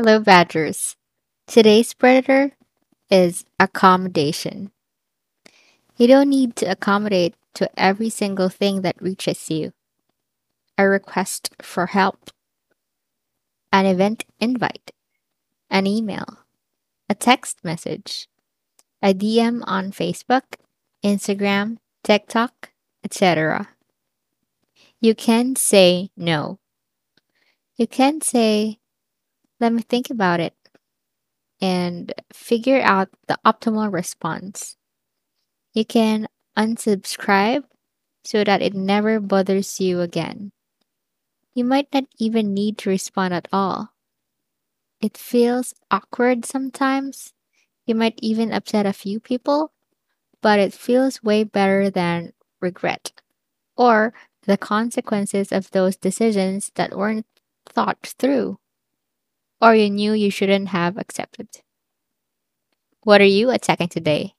Hello, Badgers. Today's predator is accommodation. You don't need to accommodate to every single thing that reaches you. A request for help, an event invite, an email, a text message, a DM on Facebook, Instagram, TikTok, etc. You can say no. You can say, let me think about it and figure out the optimal response. You can unsubscribe so that it never bothers you again. You might not even need to respond at all. It feels awkward sometimes. You might even upset a few people, but it feels way better than regret or the consequences of those decisions that weren't thought through or you knew you shouldn't have accepted. What are you attacking today?